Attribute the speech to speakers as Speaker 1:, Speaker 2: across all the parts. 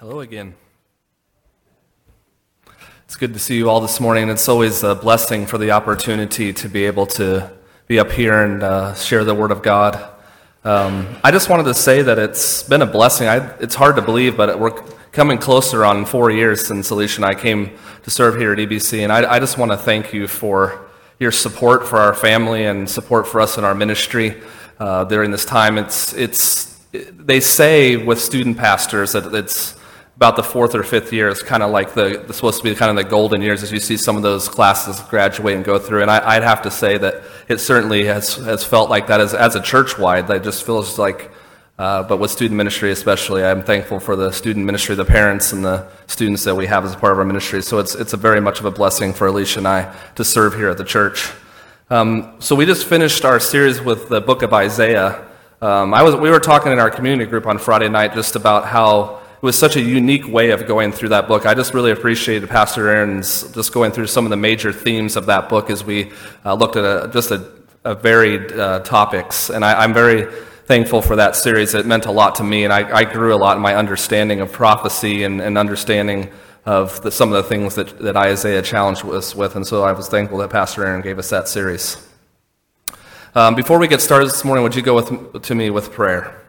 Speaker 1: Hello again. It's good to see you all this morning. It's always a blessing for the opportunity to be able to be up here and uh, share the Word of God. Um, I just wanted to say that it's been a blessing. I, it's hard to believe, but we're coming closer on four years since Alicia and I came to serve here at EBC. And I, I just want to thank you for your support for our family and support for us in our ministry uh, during this time. It's, it's, they say with student pastors that it's about the fourth or fifth year is kind of like the, the, supposed to be kind of the golden years as you see some of those classes graduate and go through. And I, would have to say that it certainly has, has felt like that as, as a church wide. That just feels like, uh, but with student ministry especially, I'm thankful for the student ministry, the parents and the students that we have as a part of our ministry. So it's, it's a very much of a blessing for Alicia and I to serve here at the church. Um, so we just finished our series with the book of Isaiah. Um, I was, we were talking in our community group on Friday night just about how it was such a unique way of going through that book. I just really appreciated Pastor Aaron's just going through some of the major themes of that book as we uh, looked at a, just a, a varied uh, topics. And I, am very thankful for that series. It meant a lot to me, and I, I grew a lot in my understanding of prophecy and, and understanding of the, some of the things that, that Isaiah challenged us with. And so I was thankful that Pastor Aaron gave us that series. Um, before we get started this morning, would you go with, to me with prayer?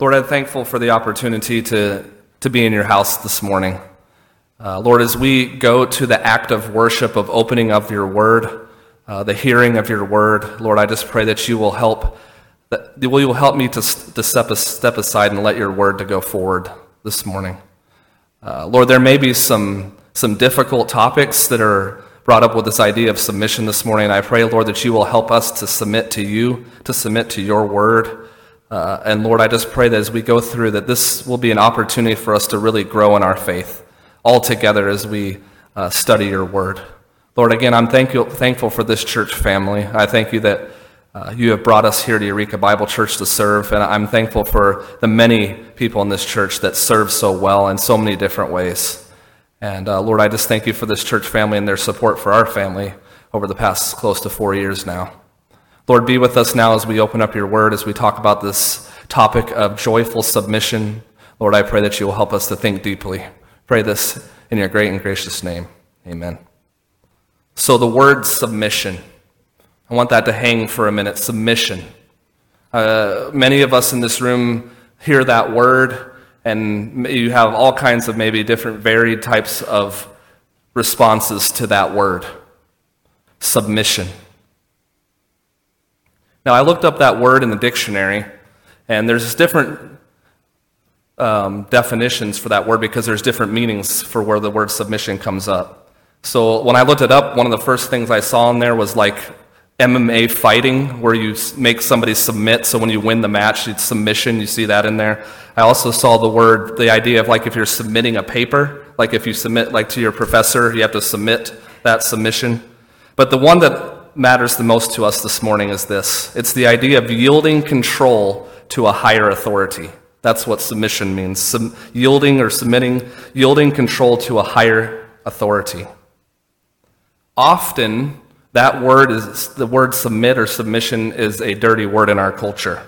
Speaker 1: Lord, I'm thankful for the opportunity to, to be in your house this morning. Uh, Lord, as we go to the act of worship, of opening of your word, uh, the hearing of your word, Lord, I just pray that you will help, that you will help me to, to step, step aside and let your word to go forward this morning. Uh, Lord, there may be some, some difficult topics that are brought up with this idea of submission this morning. I pray, Lord, that you will help us to submit to you, to submit to your word. Uh, and Lord, I just pray that as we go through, that this will be an opportunity for us to really grow in our faith all together as we uh, study your word. Lord, again, I'm thank you, thankful for this church family. I thank you that uh, you have brought us here to Eureka Bible Church to serve, and I'm thankful for the many people in this church that serve so well in so many different ways. And uh, Lord, I just thank you for this church family and their support for our family over the past close to four years now. Lord, be with us now as we open up your word, as we talk about this topic of joyful submission. Lord, I pray that you will help us to think deeply. Pray this in your great and gracious name. Amen. So, the word submission, I want that to hang for a minute. Submission. Uh, many of us in this room hear that word, and you have all kinds of maybe different varied types of responses to that word submission. Now, I looked up that word in the dictionary, and there's different um, definitions for that word because there's different meanings for where the word submission comes up. So when I looked it up, one of the first things I saw in there was like MMA fighting, where you make somebody submit. So when you win the match, it's submission. You see that in there. I also saw the word, the idea of like if you're submitting a paper, like if you submit like to your professor, you have to submit that submission. But the one that matters the most to us this morning is this it's the idea of yielding control to a higher authority. That's what submission means Sub- yielding or submitting, yielding control to a higher authority. Often, that word is the word submit or submission is a dirty word in our culture.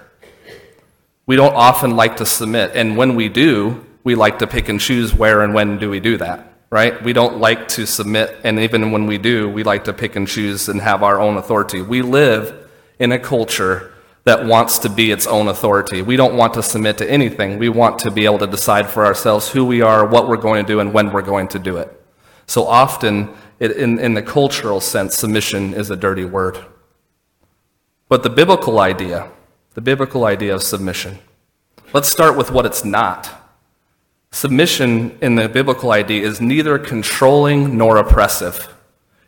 Speaker 1: We don't often like to submit, and when we do, we like to pick and choose where and when do we do that right? We don't like to submit, and even when we do, we like to pick and choose and have our own authority. We live in a culture that wants to be its own authority. We don't want to submit to anything. We want to be able to decide for ourselves who we are, what we're going to do, and when we're going to do it. So often, it, in, in the cultural sense, submission is a dirty word. But the biblical idea, the biblical idea of submission, let's start with what it's not. Submission in the biblical idea is neither controlling nor oppressive.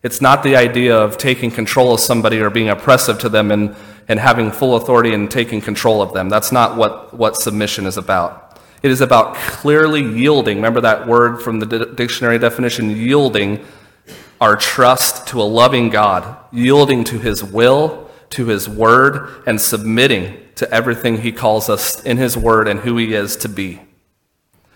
Speaker 1: It's not the idea of taking control of somebody or being oppressive to them and, and having full authority and taking control of them. That's not what, what submission is about. It is about clearly yielding. Remember that word from the dictionary definition yielding our trust to a loving God, yielding to his will, to his word, and submitting to everything he calls us in his word and who he is to be.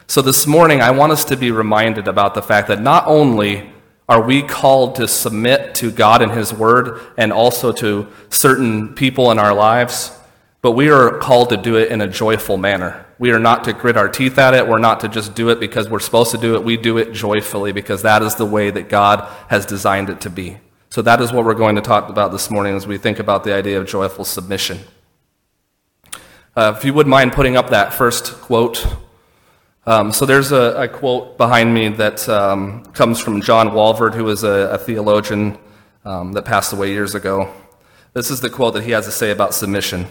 Speaker 1: So this morning, I want us to be reminded about the fact that not only are we called to submit to God and His Word and also to certain people in our lives, but we are called to do it in a joyful manner. We are not to grit our teeth at it. We're not to just do it because we're supposed to do it. We do it joyfully because that is the way that God has designed it to be. So that is what we're going to talk about this morning as we think about the idea of joyful submission. Uh, if you would mind putting up that first quote. Um, so there's a, a, quote behind me that um, comes from John Walvoord, who was a, a theologian um, that passed away years ago. This is the quote that he has to say about submission.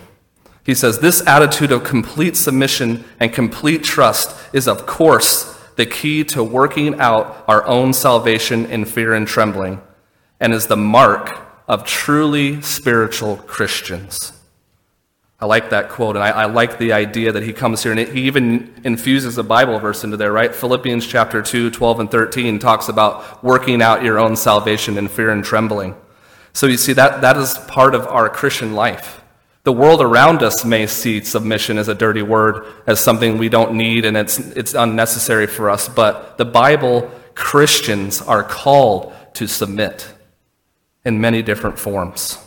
Speaker 1: He says, This attitude of complete submission and complete trust is, of course, the key to working out our own salvation in fear and trembling, and is the mark of truly spiritual Christians. I like that quote, and I, I, like the idea that he comes here and he even infuses a Bible verse into there, right? Philippians chapter 2, 12 and 13 talks about working out your own salvation in fear and trembling. So you see, that, that is part of our Christian life. The world around us may see submission as a dirty word, as something we don't need and it's, it's unnecessary for us, but the Bible, Christians are called to submit in many different forms.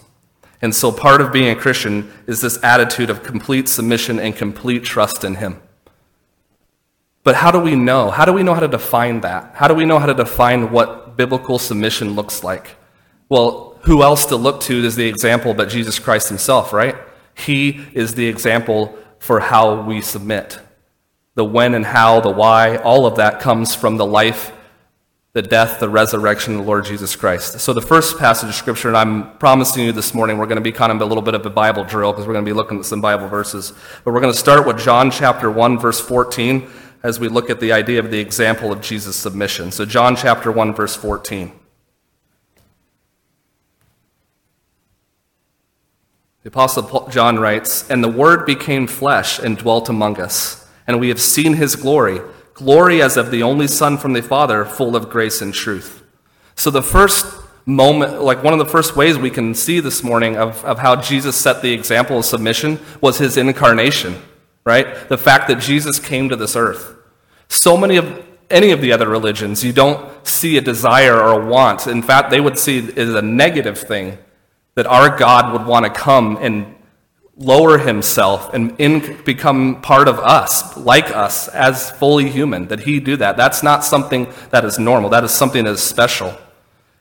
Speaker 1: And so part of being a Christian is this attitude of complete submission and complete trust in Him. But how do we know? How do we know how to define that? How do we know how to define what biblical submission looks like? Well, who else to look to is the example but Jesus Christ Himself, right? He is the example for how we submit. The when and how, the why, all of that comes from the life, the death, the resurrection of the Lord Jesus Christ. So, the first passage of Scripture, and I'm promising you this morning, we're going to be kind of a little bit of a Bible drill because we're going to be looking at some Bible verses. But we're going to start with John chapter 1, verse 14, as we look at the idea of the example of Jesus' submission. So, John chapter 1, verse 14. The Apostle John writes, And the Word became flesh and dwelt among us, and we have seen his glory, glory as of the only Son from the Father, full of grace and truth. So, the first moment, like one of the first ways we can see this morning of, of how Jesus set the example of submission was his incarnation, right? The fact that Jesus came to this earth. So many of any of the other religions, you don't see a desire or a want. In fact, they would see it as a negative thing that our God would want to come and lower himself and in, become part of us, like us, as fully human, that he do that. That's not something that is normal. That is something that is special.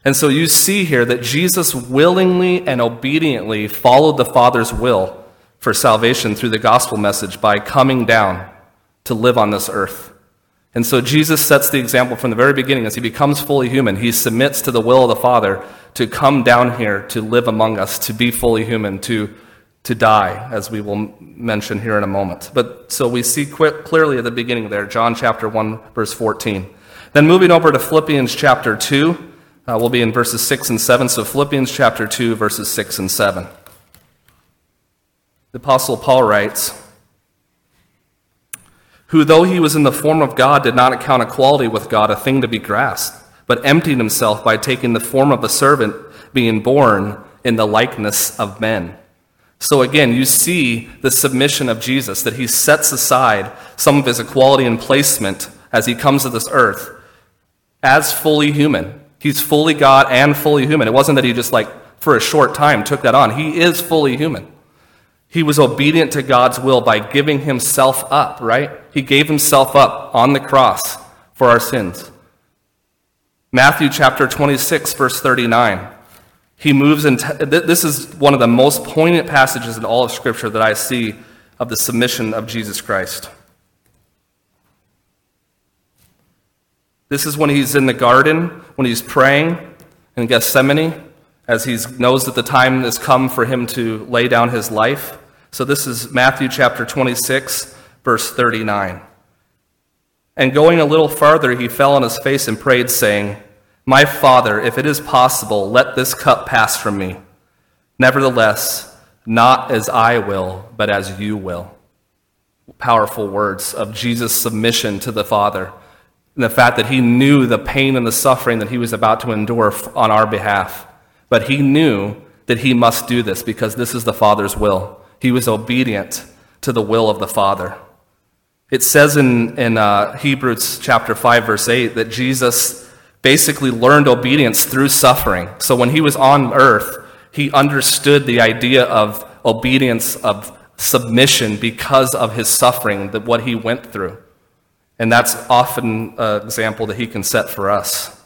Speaker 1: And so you see here that Jesus willingly and obediently followed the Father's will for salvation through the gospel message by coming down to live on this earth. And so Jesus sets the example from the very beginning as he becomes fully human. He submits to the will of the Father to come down here to live among us, to be fully human, to, to die, as we will mention here in a moment. But so we see clearly at the beginning there, John chapter 1, verse 14. Then moving over to Philippians chapter 2, uh, we'll be in verses 6 and 7. So Philippians chapter 2, verses 6 and 7. The Apostle Paul writes, who, though he was in the form of God, did not account equality with God a thing to be grasped, but emptied himself by taking the form of a servant, being born in the likeness of men. So again, you see the submission of Jesus, that he sets aside some of his equality and placement as he comes to this earth as fully human. He's fully God and fully human. It wasn't that he just, like, for a short time took that on. He is fully human. He was obedient to God's will by giving himself up, right? He gave himself up on the cross for our sins. Matthew chapter 26, verse 39. He moves into this is one of the most poignant passages in all of Scripture that I see of the submission of Jesus Christ. This is when he's in the garden, when he's praying in Gethsemane as he knows that the time has come for him to lay down his life. So this is Matthew chapter 26, verse 39. And going a little farther, he fell on his face and prayed, saying, My Father, if it is possible, let this cup pass from me. Nevertheless, not as I will, but as you will. Powerful words of Jesus' submission to the Father and the fact that he knew the pain and the suffering that he was about to endure on our behalf. But he knew that he must do this because this is the Father's will. He was obedient to the will of the Father. It says in, in uh, Hebrews chapter 5, verse 8, that Jesus basically learned obedience through suffering. So when he was on earth, he understood the idea of obedience, of submission because of his suffering, that what he went through. And that's often an example that he can set for us.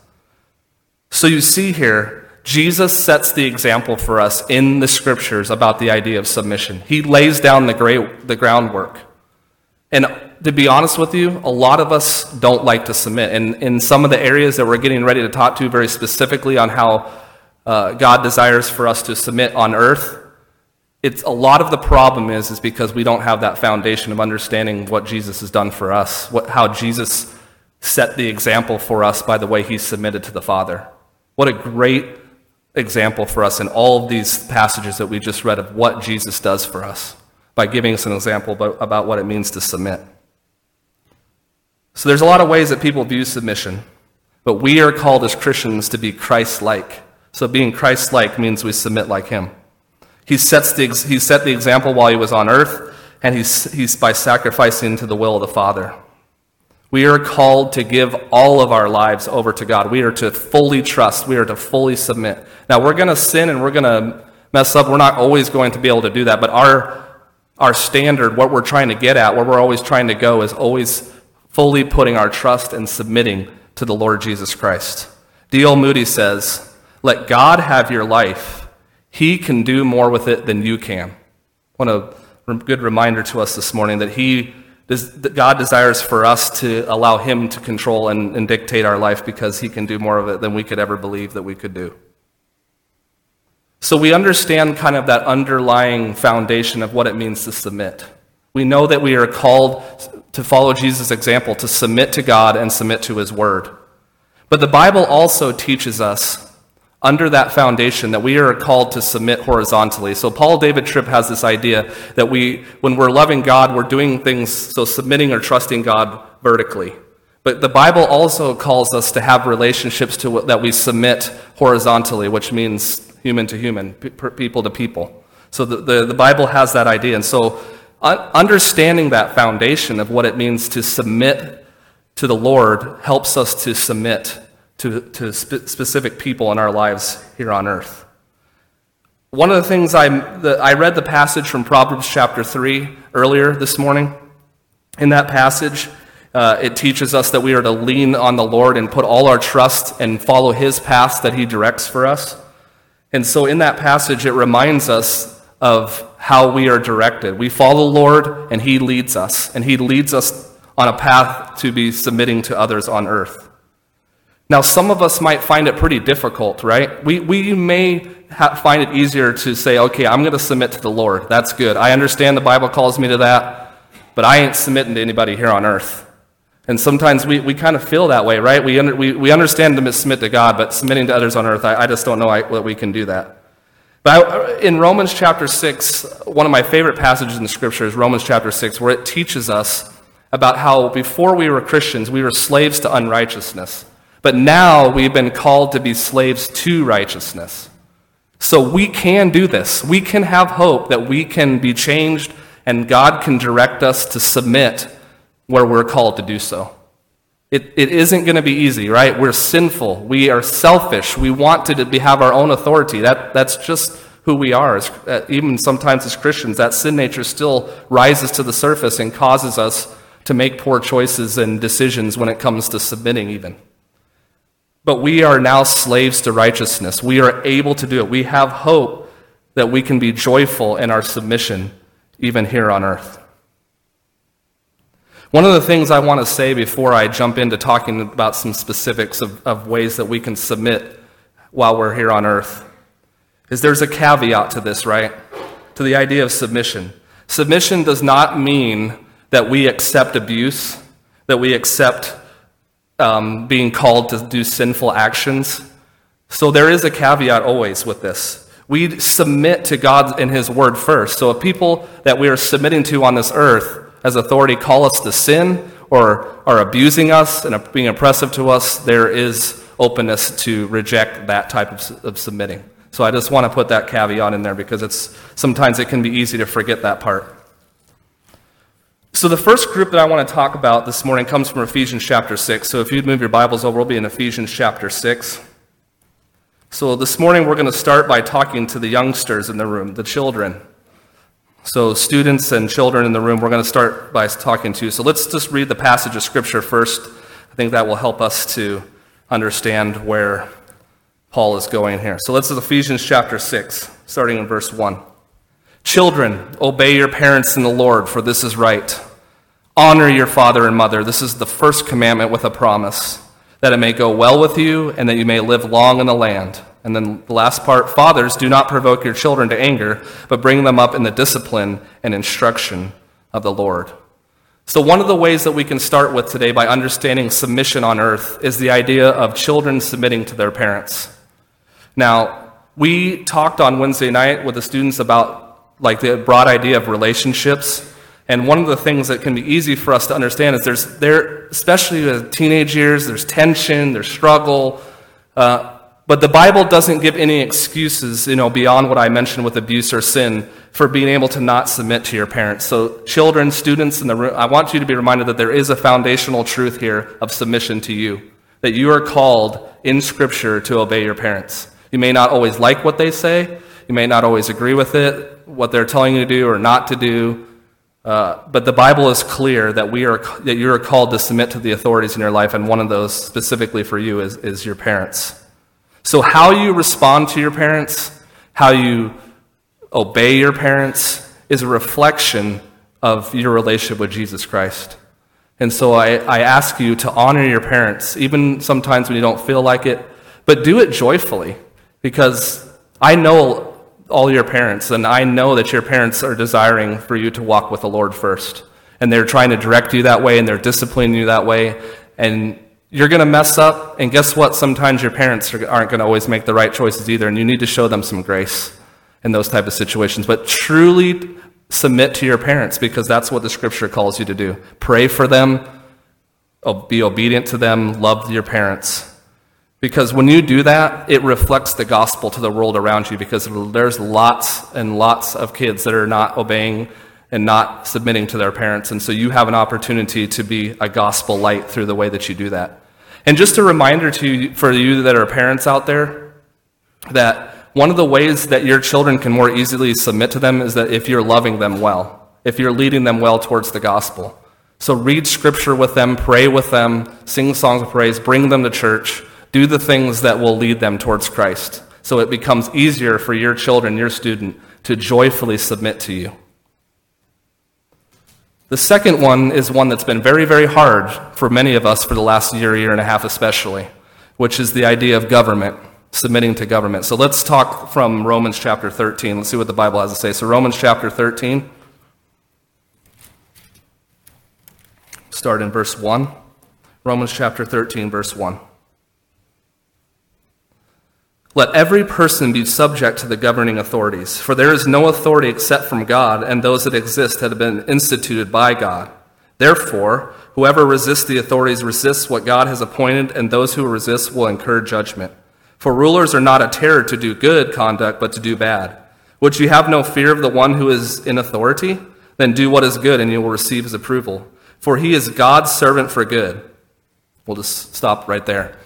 Speaker 1: So you see here, Jesus sets the example for us in the scriptures about the idea of submission. He lays down the, great, the groundwork. And to be honest with you, a lot of us don't like to submit. And in some of the areas that we're getting ready to talk to very specifically on how uh, God desires for us to submit on earth, it's a lot of the problem is is because we don't have that foundation of understanding what Jesus has done for us, what, how Jesus set the example for us by the way he submitted to the Father. What a great example for us in all of these passages that we just read of what Jesus does for us by giving us an example about what it means to submit. So there's a lot of ways that people view submission, but we are called as Christians to be Christ-like. So being Christ-like means we submit like him. He, sets the, he set the example while he was on earth, and he's, he's by sacrificing to the will of the Father. We are called to give all of our lives over to God. We are to fully trust. We are to fully submit. Now, we're going to sin and we're going to mess up. We're not always going to be able to do that, but our, our standard, what we're trying to get at, where we're always trying to go, is always fully putting our trust and submitting to the Lord Jesus Christ. D.L. Moody says, Let God have your life he can do more with it than you can. What a good reminder to us this morning that He, that God desires for us to allow Him to control and, and dictate our life because He can do more of it than we could ever believe that we could do. So we understand kind of that underlying foundation of what it means to submit. We know that we are called to follow Jesus' example, to submit to God and submit to His Word. But the Bible also teaches us under that foundation that we are called to submit horizontally. So Paul David Tripp has this idea that we, when we're loving God, we're doing things, so submitting or trusting God vertically. But the Bible also calls us to have relationships to, that we submit horizontally, which means human to human, people to people. So the, the, the Bible has that idea. And so understanding that foundation of what it means to submit to the Lord helps us to submit to, to spe- specific people in our lives here on earth. One of the things I, the, I read the passage from Proverbs chapter 3 earlier this morning. In that passage, uh, it teaches us that we are to lean on the Lord and put all our trust and follow His paths that He directs for us. And so, in that passage, it reminds us of how we are directed. We follow the Lord, and He leads us, and He leads us on a path to be submitting to others on earth. Now, some of us might find it pretty difficult, right? We, we may ha- find it easier to say, okay, I'm going to submit to the Lord. That's good. I understand the Bible calls me to that, but I ain't submitting to anybody here on earth. And sometimes we, we kind of feel that way, right? We, under, we, we understand to submit to God, but submitting to others on earth, I, I just don't know that we can do that. But in Romans chapter 6, one of my favorite passages in the scripture is Romans chapter 6, where it teaches us about how before we were Christians, we were slaves to unrighteousness. But now we've been called to be slaves to righteousness. So we can do this. We can have hope that we can be changed and God can direct us to submit where we're called to do so. It, it isn't going to be easy, right? We're sinful. We are selfish. We want to be, have our own authority. That, that's just who we are. As, uh, even sometimes as Christians, that sin nature still rises to the surface and causes us to make poor choices and decisions when it comes to submitting, even. But we are now slaves to righteousness. We are able to do it. We have hope that we can be joyful in our submission, even here on earth. One of the things I want to say before I jump into talking about some specifics of, of ways that we can submit while we're here on earth is there's a caveat to this, right? To the idea of submission. Submission does not mean that we accept abuse, that we accept um, being called to do sinful actions. So there is a caveat always with this. We submit to God and His Word first. So if people that we are submitting to on this earth as authority call us to sin or are abusing us and being oppressive to us, there is openness to reject that type of, of submitting. So I just want to put that caveat in there because it's sometimes it can be easy to forget that part. So, the first group that I want to talk about this morning comes from Ephesians chapter 6. So, if you'd move your Bibles over, we'll be in Ephesians chapter 6. So, this morning we're going to start by talking to the youngsters in the room, the children. So, students and children in the room, we're going to start by talking to. You. So, let's just read the passage of Scripture first. I think that will help us to understand where Paul is going here. So, let's Ephesians chapter 6, starting in verse 1. Children, obey your parents in the Lord, for this is right. Honor your father and mother. This is the first commandment with a promise, that it may go well with you and that you may live long in the land. And then the last part Fathers, do not provoke your children to anger, but bring them up in the discipline and instruction of the Lord. So, one of the ways that we can start with today by understanding submission on earth is the idea of children submitting to their parents. Now, we talked on Wednesday night with the students about like the broad idea of relationships and one of the things that can be easy for us to understand is there's there, especially with teenage years, there's tension, there's struggle. Uh, but the Bible doesn't give any excuses, you know, beyond what I mentioned with abuse or sin for being able to not submit to your parents. So, children, students in the room, I want you to be reminded that there is a foundational truth here of submission to you. That you are called in Scripture to obey your parents. You may not always like what they say, you may not always agree with it, what they're telling you to do or not to do, uh, but the Bible is clear that, we are, that you are called to submit to the authorities in your life, and one of those specifically for you is, is your parents. So, how you respond to your parents, how you obey your parents, is a reflection of your relationship with Jesus Christ. And so, I, I ask you to honor your parents, even sometimes when you don't feel like it, but do it joyfully, because I know all your parents, and I know that your parents are desiring for you to walk with the Lord first. And they're trying to direct you that way, and they're disciplining you that way. And you're going to mess up, and guess what? Sometimes your parents aren't going to always make the right choices either, and you need to show them some grace in those type of situations. But truly submit to your parents because that's what the scripture calls you to do. Pray for them, be obedient to them, love your parents. Because when you do that, it reflects the gospel to the world around you because there's lots and lots of kids that are not obeying and not submitting to their parents. And so you have an opportunity to be a gospel light through the way that you do that. And just a reminder to you, for you that are parents out there that one of the ways that your children can more easily submit to them is that if you're loving them well, if you're leading them well towards the gospel. So read scripture with them, pray with them, sing songs of praise, bring them to church do the things that will lead them towards Christ so it becomes easier for your children, your student, to joyfully submit to you. The second one is one that's been very, very hard for many of us for the last year, year and a half especially, which is the idea of government, submitting to government. So let's talk from Romans chapter 13. Let's see what the Bible has to say. So, Romans chapter 13, start in verse 1. Romans chapter 13, verse 1. Let every person be subject to the governing authorities, for there is no authority except from God, and those that exist have been instituted by God. Therefore, whoever resists the authorities resists what God has appointed, and those who resist will incur judgment. For rulers are not a terror to do good conduct, but to do bad. Would you have no fear of the one who is in authority? Then do what is good, and you will receive his approval. For he is God's servant for good. We'll just stop right there.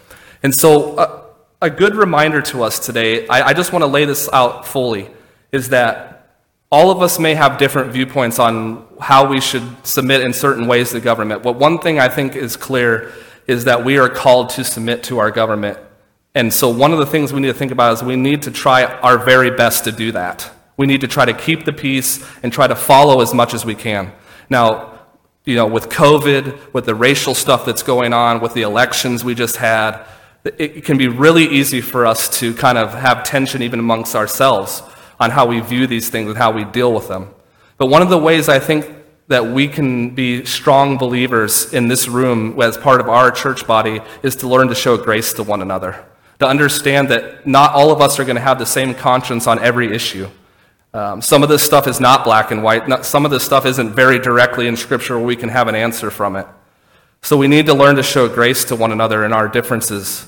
Speaker 1: And so, uh, a good reminder to us today, I, I just want to lay this out fully, is that all of us may have different viewpoints on how we should submit in certain ways to government. But one thing I think is clear is that we are called to submit to our government. And so, one of the things we need to think about is we need to try our very best to do that. We need to try to keep the peace and try to follow as much as we can. Now, you know, with COVID, with the racial stuff that's going on, with the elections we just had, it can be really easy for us to kind of have tension even amongst ourselves on how we view these things and how we deal with them. But one of the ways I think that we can be strong believers in this room as part of our church body is to learn to show grace to one another. To understand that not all of us are going to have the same conscience on every issue. Um, some of this stuff is not black and white. Not, some of this stuff isn't very directly in Scripture where we can have an answer from it. So we need to learn to show grace to one another in our differences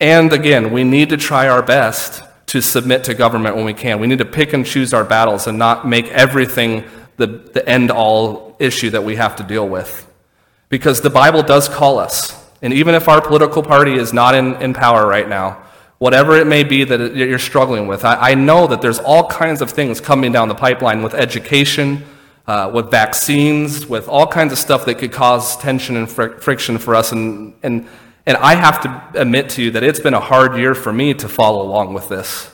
Speaker 1: and again, we need to try our best to submit to government when we can. We need to pick and choose our battles and not make everything the, the end all issue that we have to deal with. Because the Bible does call us. And even if our political party is not in, in power right now, whatever it may be that you're struggling with. I, I know that there's all kinds of things coming down the pipeline with education, uh, with vaccines, with all kinds of stuff that could cause tension and fr- friction for us. And, and, and I have to admit to you that it's been a hard year for me to follow along with this.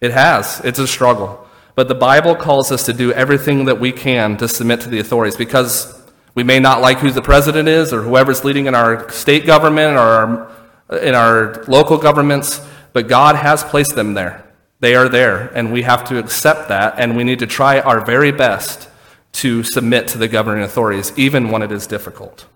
Speaker 1: It has, it's a struggle. But the Bible calls us to do everything that we can to submit to the authorities because we may not like who the president is or whoever's leading in our state government or our, in our local governments but God has placed them there. They are there, and we have to accept that, and we need to try our very best to submit to the governing authorities, even when it is difficult.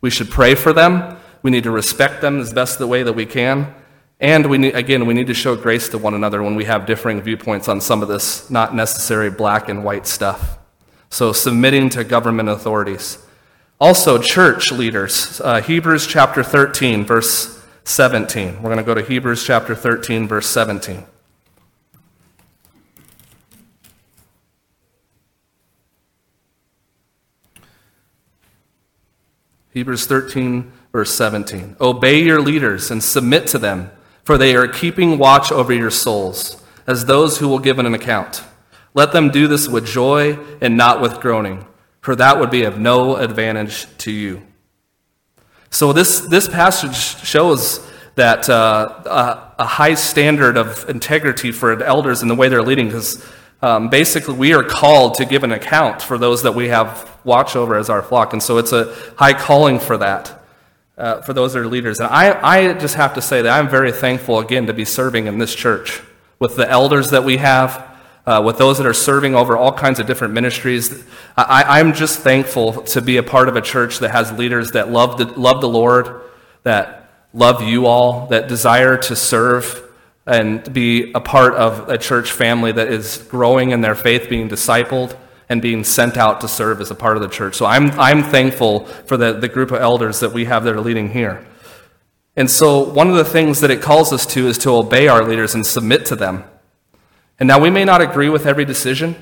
Speaker 1: We should pray for them. We need to respect them as best the way that we can. And we need, again, we need to show grace to one another when we have differing viewpoints on some of this not necessary black and white stuff. So, submitting to government authorities. Also, church leaders. Uh, Hebrews chapter 13, verse 17. We're going to go to Hebrews chapter 13, verse 17. Hebrews 13, verse 17. Obey your leaders and submit to them, for they are keeping watch over your souls, as those who will give an account. Let them do this with joy and not with groaning, for that would be of no advantage to you. So this, this passage shows that uh, a high standard of integrity for elders in the way they're leading, because um, basically we are called to give an account for those that we have watch over as our flock. And so it's a high calling for that, uh, for those that are leaders. And I, I just have to say that I'm very thankful, again, to be serving in this church with the elders that we have uh, with those that are serving over all kinds of different ministries. I, am just thankful to be a part of a church that has leaders that love the, love the Lord, that love you all, that desire to serve and be a part of a church family that is growing in their faith, being discipled, and being sent out to serve as a part of the church. So I'm, I'm thankful for the, the group of elders that we have that are leading here. And so, one of the things that it calls us to is to obey our leaders and submit to them. And now we may not agree with every decision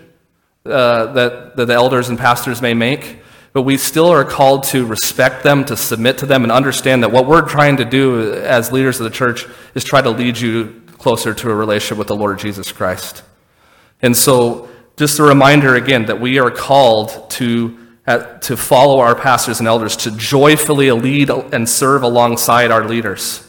Speaker 1: uh, that, that the elders and pastors may make, but we still are called to respect them, to submit to them, and understand that what we're trying to do as leaders of the church is try to lead you closer to a relationship with the Lord Jesus Christ. And so, just a reminder again that we are called to, uh, to follow our pastors and elders, to joyfully lead and serve alongside our leaders.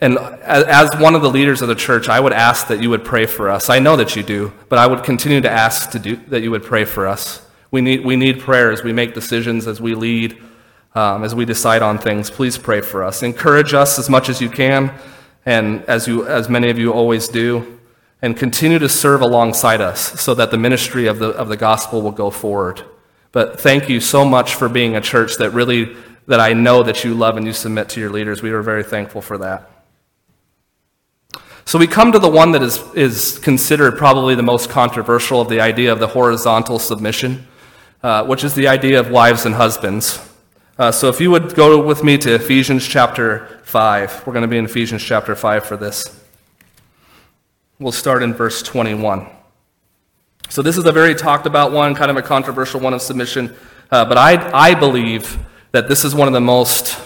Speaker 1: And as one of the leaders of the church, I would ask that you would pray for us. I know that you do, but I would continue to ask to do, that you would pray for us. We need, we need prayer as we make decisions, as we lead, um, as we decide on things. Please pray for us. Encourage us as much as you can, and as, you, as many of you always do, and continue to serve alongside us so that the ministry of the, of the gospel will go forward. But thank you so much for being a church that really, that I know that you love and you submit to your leaders. We are very thankful for that. So we come to the one that is, is considered probably the most controversial of the idea of the horizontal submission, uh, which is the idea of wives and husbands. Uh, so if you would go with me to Ephesians chapter 5, we're going to be in Ephesians chapter 5 for this. We'll start in verse 21. So this is a very talked about one, kind of a controversial one of submission, uh, but I, I believe that this is one of the most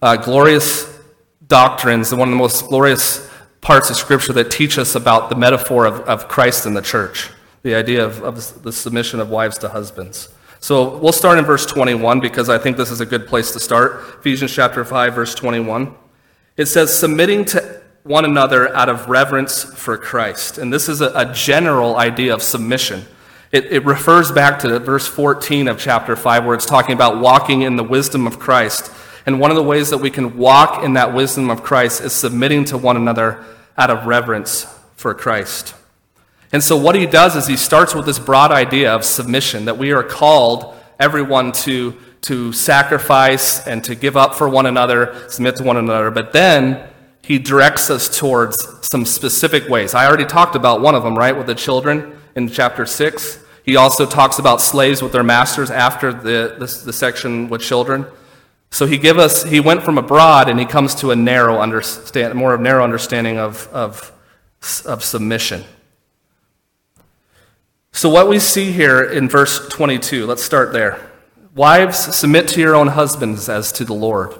Speaker 1: uh, glorious doctrines, one of the most glorious parts of Scripture that teach us about the metaphor of, of Christ in the church, the idea of, of the submission of wives to husbands. So we'll start in verse 21 because I think this is a good place to start. Ephesians chapter 5, verse 21. It says, submitting to one another out of reverence for Christ. And this is a, a general idea of submission. It, it, refers back to verse 14 of chapter 5, where it's talking about walking in the wisdom of Christ. And one of the ways that we can walk in that wisdom of Christ is submitting to one another out of reverence for Christ. And so, what he does is he starts with this broad idea of submission that we are called, everyone, to, to sacrifice and to give up for one another, submit to one another. But then he directs us towards some specific ways. I already talked about one of them, right, with the children in chapter 6. He also talks about slaves with their masters after the, the, the section with children. So he give us he went from a broad and he comes to a narrow understand more of narrow understanding of, of, of submission. So what we see here in verse 22, let's start there. Wives, submit to your own husbands as to the Lord.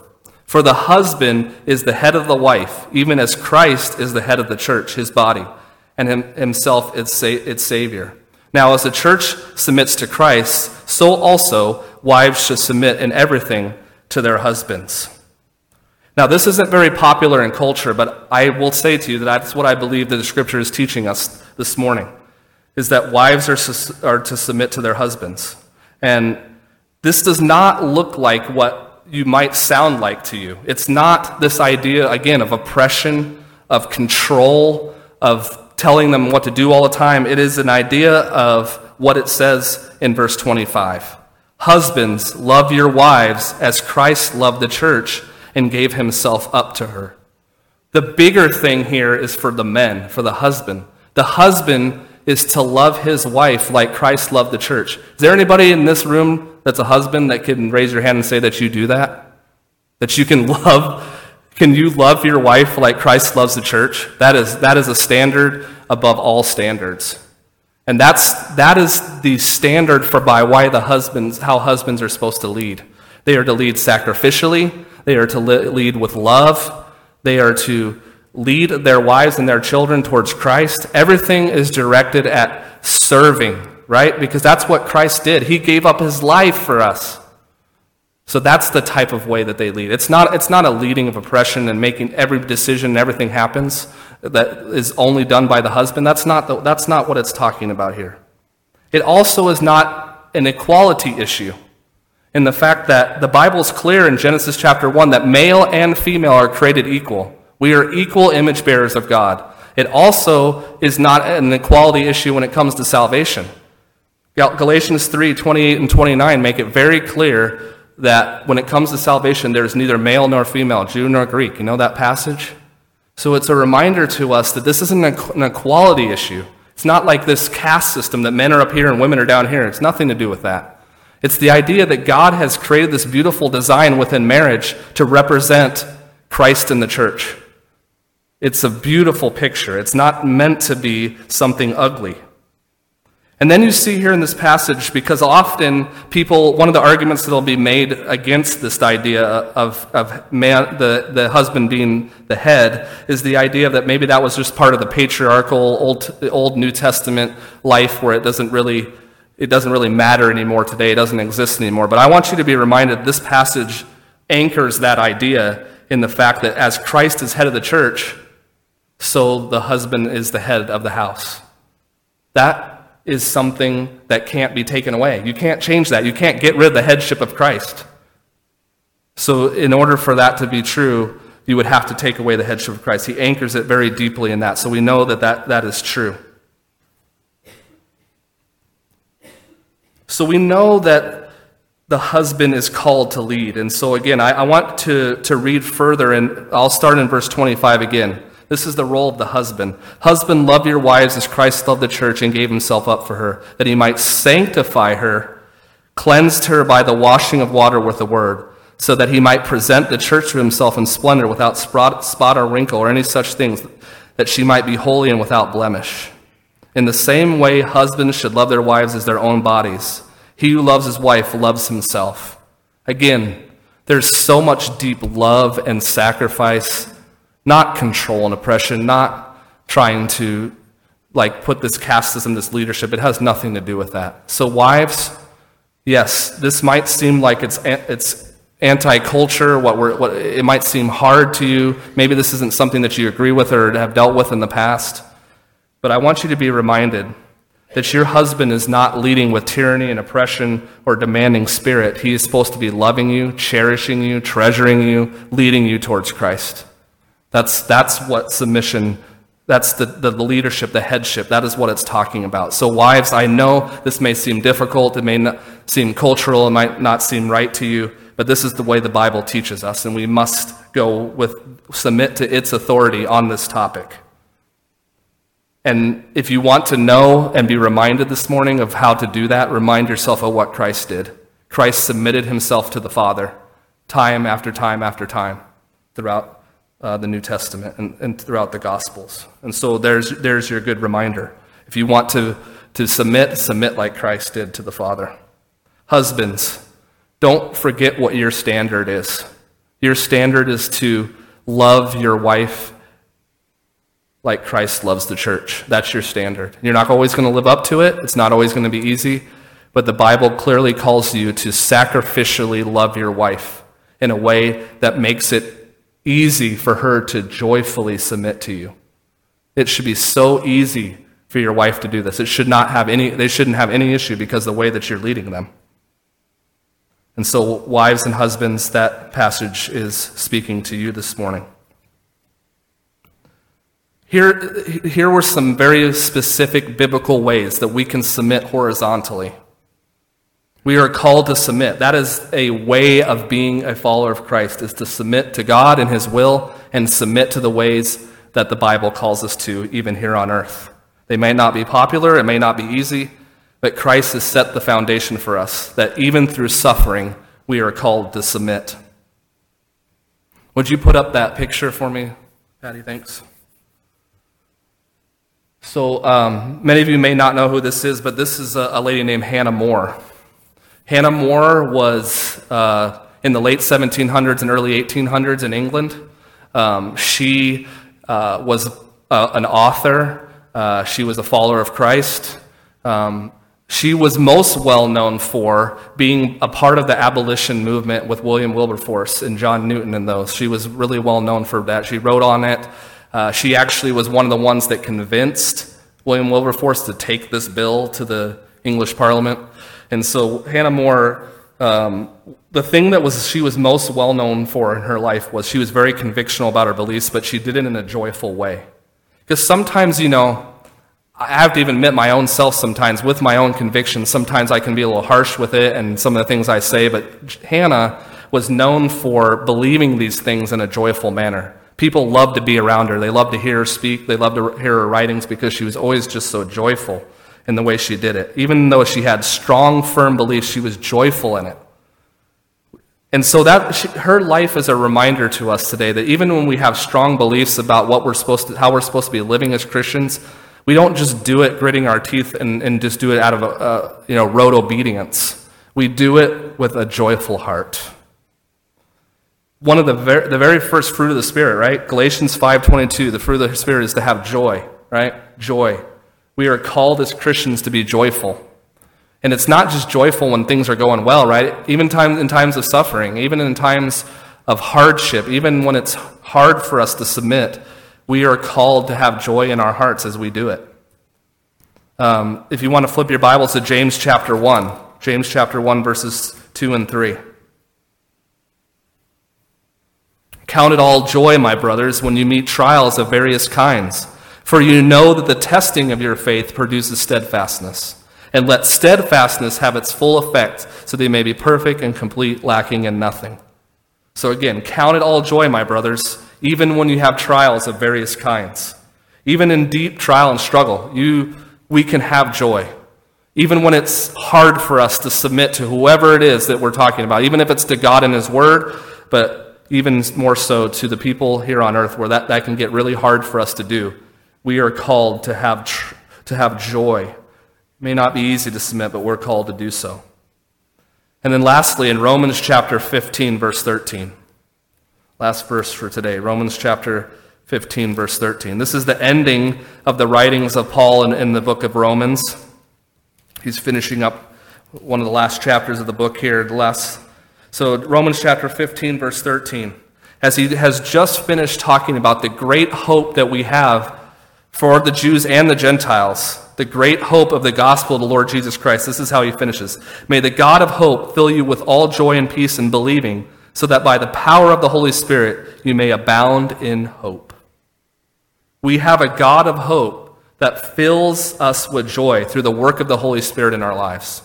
Speaker 1: For the husband is the head of the wife, even as Christ is the head of the church, his body, and himself its, Savior. Now, as the church submits to Christ, so also wives should submit in everything to their husbands. Now, this isn't very popular in culture, but I will say to you that that's what I believe that the scripture is teaching us this morning, is that wives are, are to submit to their husbands. And this does not look like what you might sound like to you. It's not this idea, again, of oppression, of control, of telling them what to do all the time. It is an idea of what it says in verse 25 Husbands, love your wives as Christ loved the church and gave himself up to her. The bigger thing here is for the men, for the husband. The husband is to love his wife like Christ loved the church. Is there anybody in this room that's a husband that can raise your hand and say that you do that? That you can love can you love your wife like Christ loves the church? That is that is a standard above all standards. And that's that is the standard for by why the husbands how husbands are supposed to lead. They are to lead sacrificially, they are to lead with love, they are to lead their wives and their children towards Christ. Everything is directed at serving, right? Because that's what Christ did. He gave up his life for us. So that's the type of way that they lead. It's not, it's not a leading of oppression and making every decision and everything happens that is only done by the husband. That's not, the, that's not what it's talking about here. It also is not an equality issue in the fact that the Bible is clear in Genesis chapter 1 that male and female are created equal. We are equal image bearers of God. It also is not an equality issue when it comes to salvation. Galatians 3 28 and 29 make it very clear that when it comes to salvation, there is neither male nor female, Jew nor Greek. You know that passage? So it's a reminder to us that this isn't an equality issue. It's not like this caste system that men are up here and women are down here. It's nothing to do with that. It's the idea that God has created this beautiful design within marriage to represent Christ in the church. It's a beautiful picture. It's not meant to be something ugly. And then you see here in this passage, because often people, one of the arguments that will be made against this idea of, of man, the, the husband being the head is the idea that maybe that was just part of the patriarchal Old, Old New Testament life where it doesn't really, it doesn't really matter anymore today. It doesn't exist anymore. But I want you to be reminded this passage anchors that idea in the fact that as Christ is head of the church, so the husband is the head of the house. That is something that can't be taken away. You can't change that. You can't get rid of the headship of Christ. So, in order for that to be true, you would have to take away the headship of Christ. He anchors it very deeply in that. So, we know that that, that is true. So, we know that the husband is called to lead. And so, again, I, I want to, to read further, and I'll start in verse 25 again. This is the role of the husband. Husband, love your wives as Christ loved the church and gave himself up for her, that he might sanctify her, cleansed her by the washing of water with the word, so that he might present the church to himself in splendor without spot or wrinkle or any such things, that she might be holy and without blemish. In the same way, husbands should love their wives as their own bodies. He who loves his wife loves himself. Again, there's so much deep love and sacrifice not control and oppression, not trying to like put this caste system, this leadership. It has nothing to do with that. So wives, yes, this might seem like it's it's anti-culture. What we're what it might seem hard to you. Maybe this isn't something that you agree with or have dealt with in the past. But I want you to be reminded that your husband is not leading with tyranny and oppression or demanding spirit. He is supposed to be loving you, cherishing you, treasuring you, leading you towards Christ. That's, that's what submission, that's the, the leadership, the headship. That is what it's talking about. So, wives, I know this may seem difficult, it may not seem cultural, it might not seem right to you, but this is the way the Bible teaches us, and we must go with, submit to its authority on this topic. And if you want to know and be reminded this morning of how to do that, remind yourself of what Christ did. Christ submitted himself to the Father time after time after time throughout uh, the New Testament and, and throughout the Gospels. And so there's, there's your good reminder. If you want to, to submit, submit like Christ did to the Father. Husbands, don't forget what your standard is. Your standard is to love your wife like Christ loves the church. That's your standard. You're not always going to live up to it, it's not always going to be easy, but the Bible clearly calls you to sacrificially love your wife in a way that makes it easy for her to joyfully submit to you. It should be so easy for your wife to do this. It should not have any, they shouldn't have any issue because the way that you're leading them. And so, wives and husbands, that passage is speaking to you this morning. Here, here were some very specific biblical ways that we can submit horizontally. We are called to submit. That is a way of being a follower of Christ, is to submit to God and His will and submit to the ways that the Bible calls us to, even here on earth. They may not be popular, it may not be easy, but Christ has set the foundation for us that even through suffering, we are called to submit. Would you put up that picture for me, Patty? Thanks. So, um, many of you may not know who this is, but this is a, a lady named Hannah More. Hannah More was uh, in the late 1700s and early 1800s in England. Um, she uh, was uh, an author, uh, she was a follower of Christ. Um, she was most well known for being a part of the abolition movement with William Wilberforce and John Newton and those. She was really well known for that. She wrote on it. Uh, she actually was one of the ones that convinced William Wilberforce to take this bill to the English Parliament. And so Hannah More, um, the thing that was she was most well known for in her life was she was very convictional about her beliefs, but she did it in a joyful way. Because sometimes, you know, I have to even admit my own self sometimes with my own convictions. Sometimes I can be a little harsh with it and some of the things I say, but Hannah was known for believing these things in a joyful manner. People loved to be around her. They loved to hear her speak. They loved to hear her writings because she was always just so joyful in the way she did it. Even though she had strong, firm beliefs, she was joyful in it. And so that she, her life is a reminder to us today that even when we have strong beliefs about what we're supposed to, how we're supposed to be living as Christians, we don't just do it gritting our teeth and, and just do it out of a, you know, rote obedience. We do it with a joyful heart. One of the very, the very first fruit of the Spirit, right? Galatians 5.22, the fruit of the Spirit is to have joy, right? Joy. We are called as Christians to be joyful. And it's not just joyful when things are going well, right? Even time, in times of suffering, even in times of hardship, even when it's hard for us to submit, we are called to have joy in our hearts as we do it. Um, if you want to flip your Bibles to James chapter 1, James chapter 1, verses 2 and 3. Count it all joy, my brothers, when you meet trials of various kinds, for you know that the testing of your faith produces steadfastness. And let steadfastness have its full effect, so that you may be perfect and complete, lacking in nothing. So again, count it all joy, my brothers even when you have trials of various kinds. Even in deep trial and struggle, you, we can have joy. Even when it's hard for us to submit to whoever it is that we're talking about, even if it's to God and His Word, but even more so to the people here on earth where that, that can get really hard for us to do. We are called to have, tr- to have joy. It may not be easy to submit, but we're called to do so. And then lastly, in Romans chapter 15, verse 13. Last verse for today, Romans chapter 15, verse 13. This is the ending of the writings of Paul in, in the book of Romans. He's finishing up one of the last chapters of the book here. The last, so, Romans chapter 15, verse 13. As he has just finished talking about the great hope that we have for the Jews and the Gentiles, the great hope of the gospel of the Lord Jesus Christ. This is how he finishes. May the God of hope fill you with all joy and peace in believing so that by the power of the Holy Spirit you may abound in hope. We have a God of hope that fills us with joy through the work of the Holy Spirit in our lives.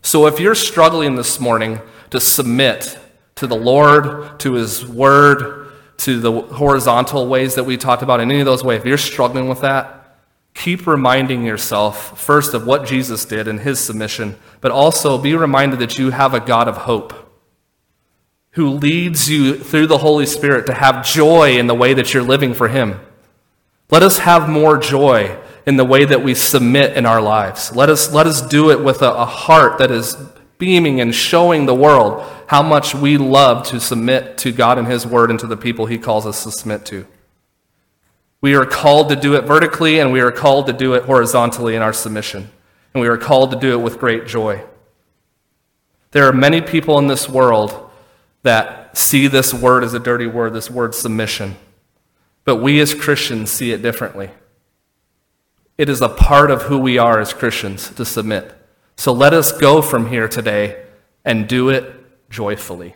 Speaker 1: So if you're struggling this morning to submit to the Lord, to His Word, to the horizontal ways that we talked about, in any of those ways, if you're struggling with that, keep reminding yourself first of what Jesus did in His submission, but also be reminded that you have a God of hope who leads you through the Holy Spirit to have joy in the way that you're living for Him. Let us have more joy in the way that we submit in our lives. Let us, let us do it with a, a heart that is beaming and showing the world how much we love to submit to God and His Word and to the people He calls us to submit to. We are called to do it vertically, and we are called to do it horizontally in our submission. And we are called to do it with great joy. There are many people in this world that see this word as a dirty word, this word submission. But we as Christians see it differently. It is a part of who we are as Christians to submit. So let us go from here today and do it joyfully.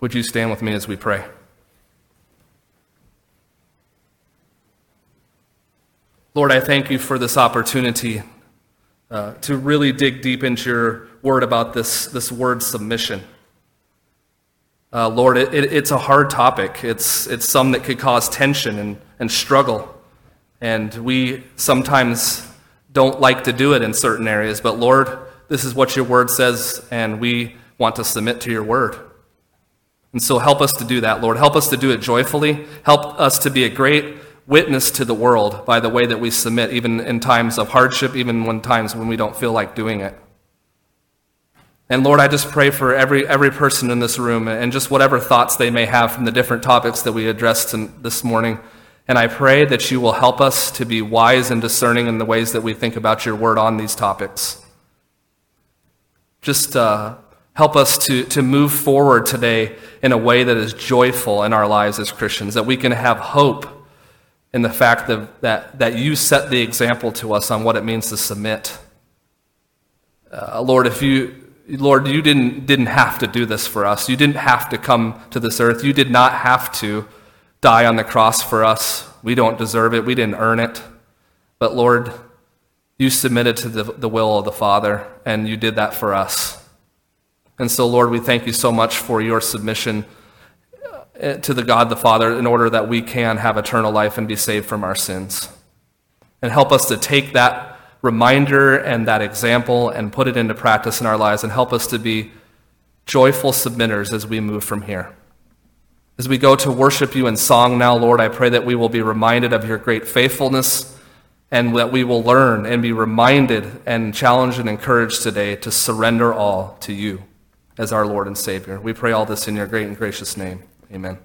Speaker 1: Would you stand with me as we pray? Lord, I thank you for this opportunity uh, to really dig deep into your word about this, this word submission. Uh, Lord, it, it, it's a hard topic. It's, it's some that could cause tension and, and struggle. And we sometimes don't like to do it in certain areas. But Lord, this is what your word says, and we want to submit to your word. And so help us to do that, Lord. Help us to do it joyfully. Help us to be a great witness to the world by the way that we submit, even in times of hardship, even when times when we don't feel like doing it. And Lord, I just pray for every, every person in this room and just whatever thoughts they may have from the different topics that we addressed this morning. And I pray that you will help us to be wise and discerning in the ways that we think about your word on these topics. Just uh, help us to, to move forward today in a way that is joyful in our lives as Christians, that we can have hope in the fact that, that, that you set the example to us on what it means to submit. Uh, Lord, if you, Lord, you didn't, didn't have to do this for us. You didn't have to come to this earth. You did not have to die on the cross for us. We don't deserve it. We didn't earn it. But Lord, you submitted to the, the will of the Father, and you did that for us. And so, Lord, we thank you so much for your submission uh, to the God the Father in order that we can have eternal life and be saved from our sins. And help us to take that reminder and that example and put it into practice in our lives and help us to be joyful submitters as we move from here. As we go to worship you in song now, Lord, I pray that we will be reminded of your great faithfulness and that we will learn and be reminded and challenged and encouraged today to surrender all to you as our Lord and Savior. We pray all this in your great and gracious name. Amen.